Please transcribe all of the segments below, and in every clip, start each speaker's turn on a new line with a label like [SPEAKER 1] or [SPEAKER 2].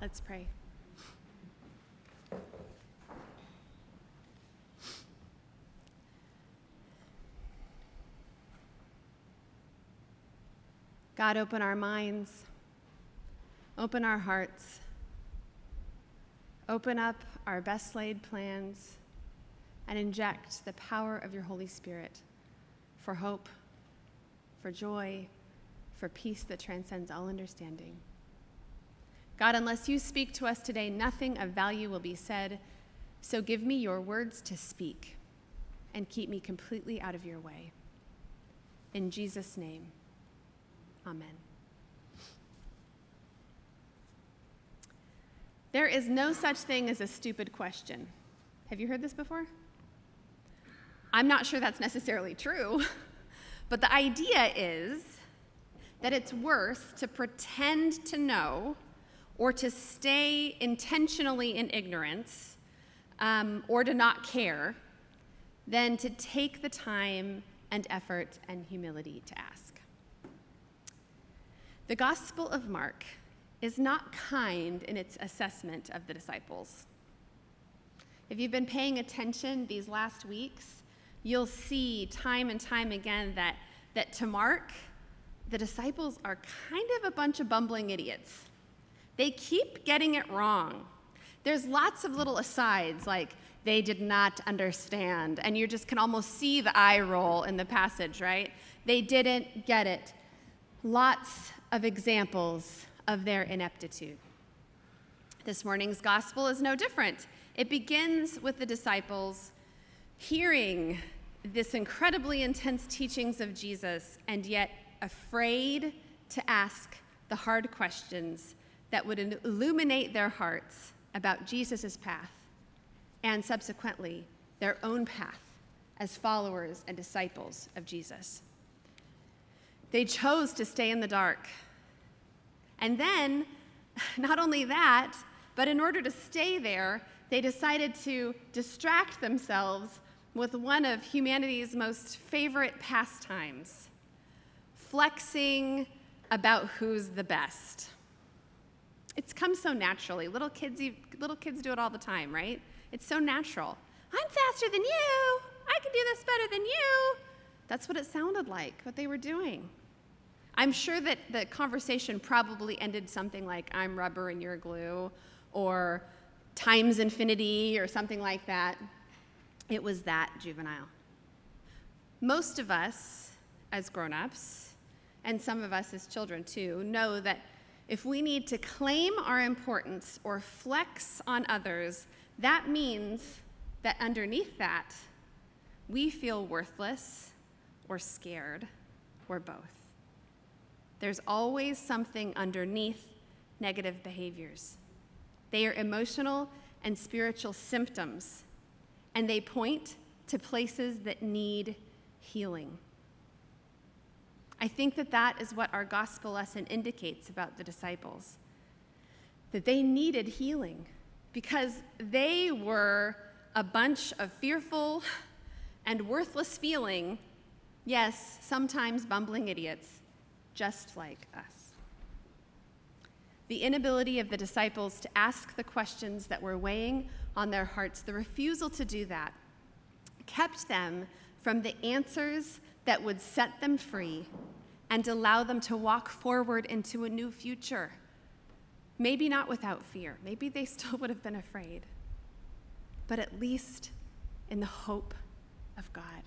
[SPEAKER 1] Let's pray. God, open our minds, open our hearts, open up our best laid plans, and inject the power of your Holy Spirit for hope, for joy, for peace that transcends all understanding. God, unless you speak to us today, nothing of value will be said. So give me your words to speak and keep me completely out of your way. In Jesus' name, amen. There is no such thing as a stupid question. Have you heard this before? I'm not sure that's necessarily true, but the idea is that it's worse to pretend to know or to stay intentionally in ignorance um, or to not care than to take the time and effort and humility to ask. The Gospel of Mark is not kind in its assessment of the disciples. If you've been paying attention these last weeks, you'll see time and time again that, that to Mark, the disciples are kind of a bunch of bumbling idiots. They keep getting it wrong. There's lots of little asides like, they did not understand. And you just can almost see the eye roll in the passage, right? They didn't get it. Lots of examples of their ineptitude. This morning's gospel is no different. It begins with the disciples hearing this incredibly intense teachings of Jesus and yet afraid to ask the hard questions that would illuminate their hearts about Jesus' path and subsequently their own path as followers and disciples of Jesus. They chose to stay in the dark. And then, not only that, but in order to stay there, they decided to distract themselves with one of humanity's most favorite pastimes flexing about who's the best. It's come so naturally. Little kids, little kids do it all the time, right? It's so natural. I'm faster than you. I can do this better than you. That's what it sounded like, what they were doing. I'm sure that the conversation probably ended something like, I'm rubber and you're glue, or times infinity, or something like that. It was that juvenile. Most of us, as grown ups, and some of us as children too, know that if we need to claim our importance or flex on others, that means that underneath that, we feel worthless or scared or both. There's always something underneath negative behaviors. They are emotional and spiritual symptoms, and they point to places that need healing. I think that that is what our gospel lesson indicates about the disciples that they needed healing because they were a bunch of fearful and worthless feeling, yes, sometimes bumbling idiots, just like us. The inability of the disciples to ask the questions that were weighing on their hearts, the refusal to do that, kept them from the answers that would set them free and allow them to walk forward into a new future. Maybe not without fear. Maybe they still would have been afraid, but at least in the hope of God.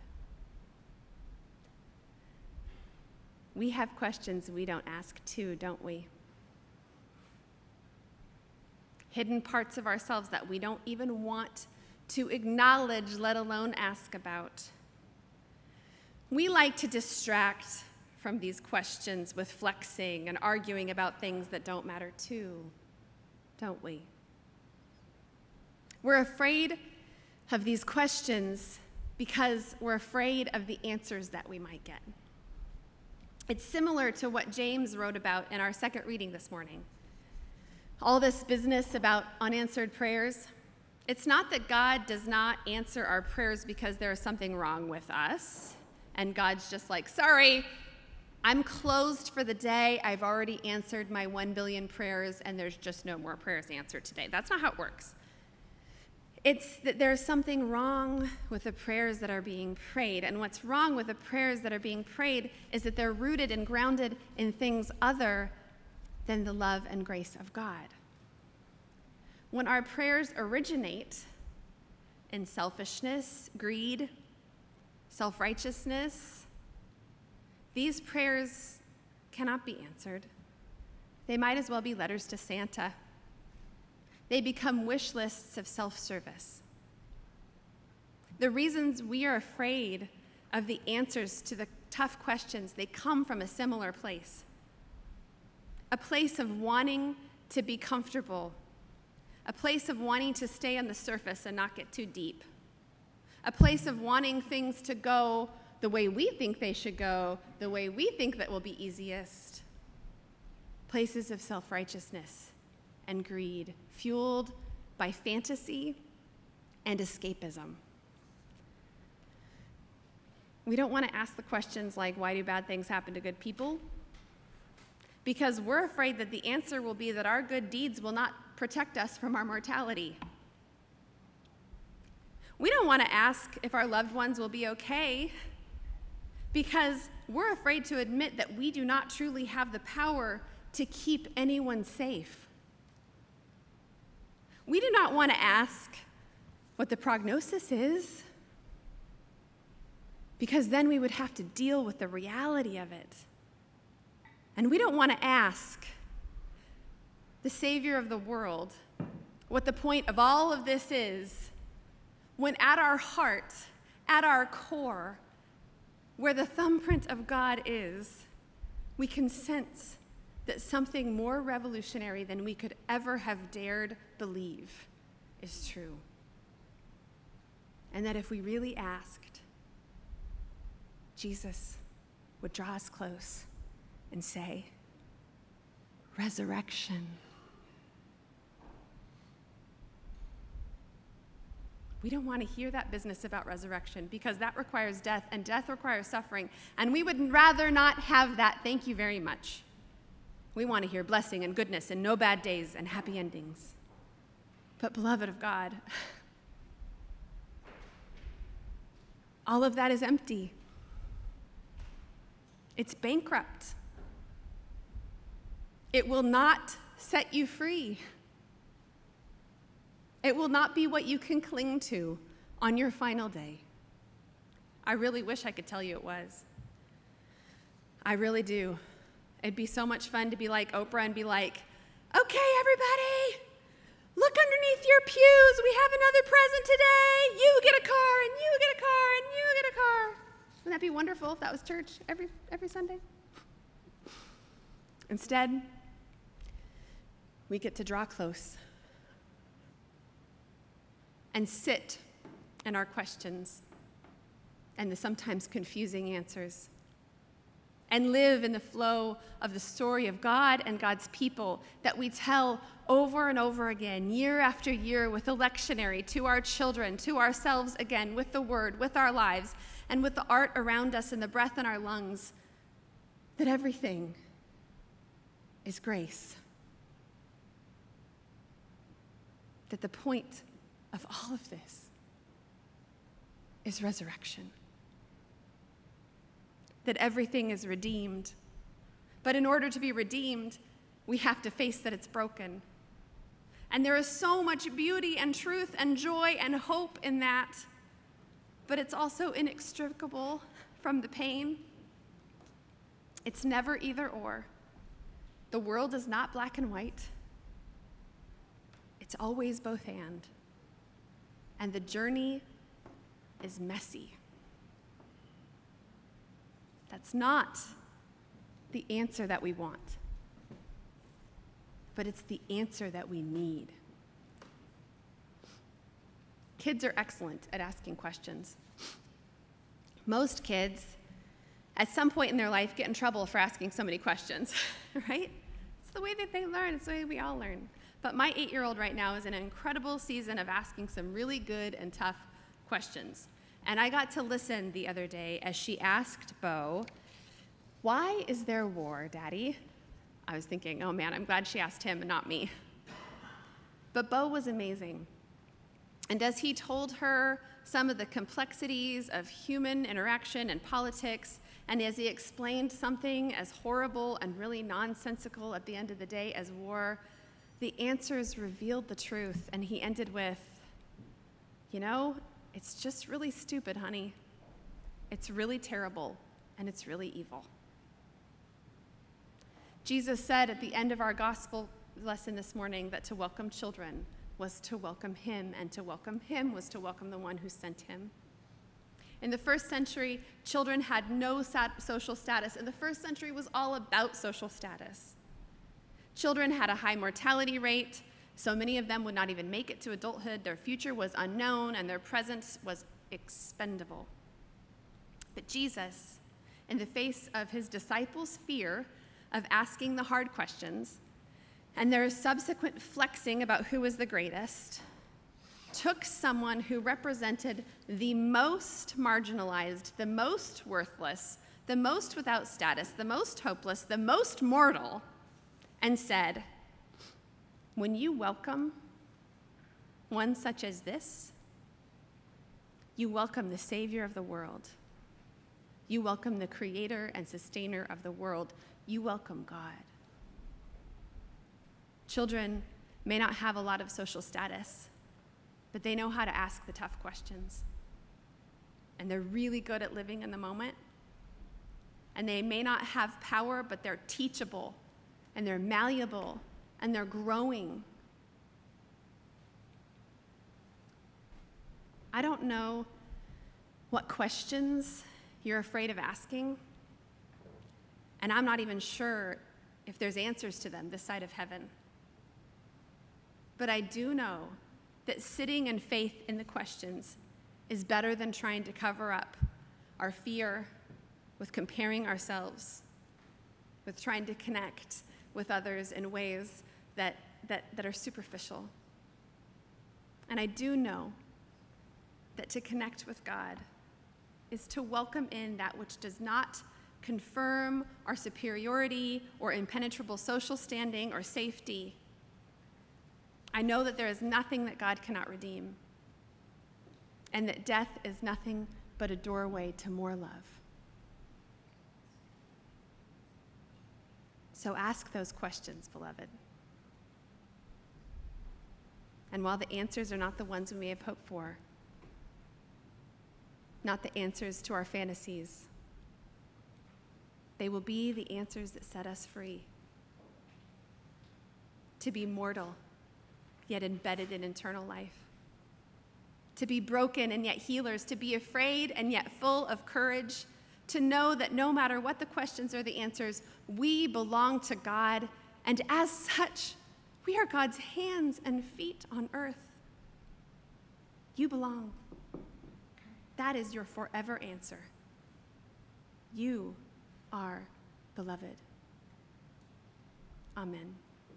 [SPEAKER 1] We have questions we don't ask too, don't we? Hidden parts of ourselves that we don't even want to acknowledge, let alone ask about. We like to distract from these questions with flexing and arguing about things that don't matter too, don't we? We're afraid of these questions because we're afraid of the answers that we might get. It's similar to what James wrote about in our second reading this morning. All this business about unanswered prayers, it's not that God does not answer our prayers because there is something wrong with us, and God's just like, sorry, I'm closed for the day. I've already answered my 1 billion prayers, and there's just no more prayers answered today. That's not how it works. It's that there's something wrong with the prayers that are being prayed. And what's wrong with the prayers that are being prayed is that they're rooted and grounded in things other than the love and grace of God. When our prayers originate in selfishness, greed, self righteousness, these prayers cannot be answered. They might as well be letters to Santa. They become wish lists of self service. The reasons we are afraid of the answers to the tough questions, they come from a similar place. A place of wanting to be comfortable, a place of wanting to stay on the surface and not get too deep, a place of wanting things to go the way we think they should go, the way we think that will be easiest. Places of self righteousness and greed, fueled by fantasy and escapism. We don't want to ask the questions like, why do bad things happen to good people? Because we're afraid that the answer will be that our good deeds will not protect us from our mortality. We don't want to ask if our loved ones will be okay because we're afraid to admit that we do not truly have the power to keep anyone safe. We do not want to ask what the prognosis is, because then we would have to deal with the reality of it. And we don't want to ask the Savior of the world what the point of all of this is, when at our heart, at our core, where the thumbprint of God is, we can sense that something more revolutionary than we could ever have dared believe is true. And that if we really asked, Jesus would draw us close and say, Resurrection. We don't want to hear that business about resurrection because that requires death and death requires suffering. And we would rather not have that. Thank you very much. We want to hear blessing and goodness and no bad days and happy endings. But, beloved of God, all of that is empty. It's bankrupt. It will not set you free. It will not be what you can cling to on your final day. I really wish I could tell you it was. I really do. It'd be so much fun to be like Oprah and be like, okay, everybody, look underneath your pews. We have another present today. You get a car, and you get a car, and you get a car. Wouldn't that be wonderful if that was church every, every Sunday? Instead, we get to draw close and sit in our questions and the sometimes confusing answers and live in the flow of the story of God and God's people that we tell over and over again, year after year, with a lectionary to our children, to ourselves again, with the word, with our lives, and with the art around us and the breath in our lungs, that everything is grace. That the point of all of this is resurrection. That everything is redeemed. But in order to be redeemed, we have to face that it's broken. And there is so much beauty and truth and joy and hope in that, but it's also inextricable from the pain. It's never either or. The world is not black and white, it's always both and and the journey is messy. That's not the answer that we want, but it's the answer that we need. Kids are excellent at asking questions. Most kids, at some point in their life, get in trouble for asking so many questions, right? It's the way that they learn, it's the way we all learn. But my eight year old right now is in an incredible season of asking some really good and tough questions. And I got to listen the other day as she asked Bo, Why is there war, Daddy? I was thinking, oh man, I'm glad she asked him and not me. But Bo was amazing. And as he told her some of the complexities of human interaction and politics, and as he explained something as horrible and really nonsensical at the end of the day as war, the answers revealed the truth. And he ended with, You know, it's just really stupid, honey. It's really terrible, and it's really evil. Jesus said at the end of our gospel lesson this morning that to welcome children was to welcome him, and to welcome him was to welcome the one who sent him. In the first century, children had no social status, and the first century was all about social status. Children had a high mortality rate, so many of them would not even make it to adulthood. Their future was unknown, and their presence was expendable. But Jesus, in the face of his disciples' fear of asking the hard questions and their subsequent flexing about who was the greatest, took someone who represented the most marginalized, the most worthless, the most without status, the most hopeless, the most mortal, and said, When you welcome one such as this, you welcome the Savior of the world. You welcome the Creator and Sustainer of the world. You welcome God. Children may not have a lot of social status, but they know how to ask the tough questions. And they're really good at living in the moment. And they may not have power, but they're teachable and they're malleable and they're growing. I don't know what questions you're afraid of asking, and I'm not even sure if there's answers to them this side of heaven. But I do know that sitting in faith in the questions is better than trying to cover up our fear with comparing ourselves, with trying to connect with others in ways that, that, that are superficial. And I do know that to connect with God is to welcome in that which does not confirm our superiority or impenetrable social standing or safety I know that there is nothing that God cannot redeem, and that death is nothing but a doorway to more love. So ask those questions, beloved. And while the answers are not the ones we may have hoped for, not the answers to our fantasies, they will be the answers that set us free. To be mortal yet embedded in eternal life. To be broken and yet healers, to be afraid and yet full of courage, to know that no matter what the questions or the answers, we belong to God, and as such, we are God's hands and feet on earth. You belong. That is your forever answer. You are beloved. Amen.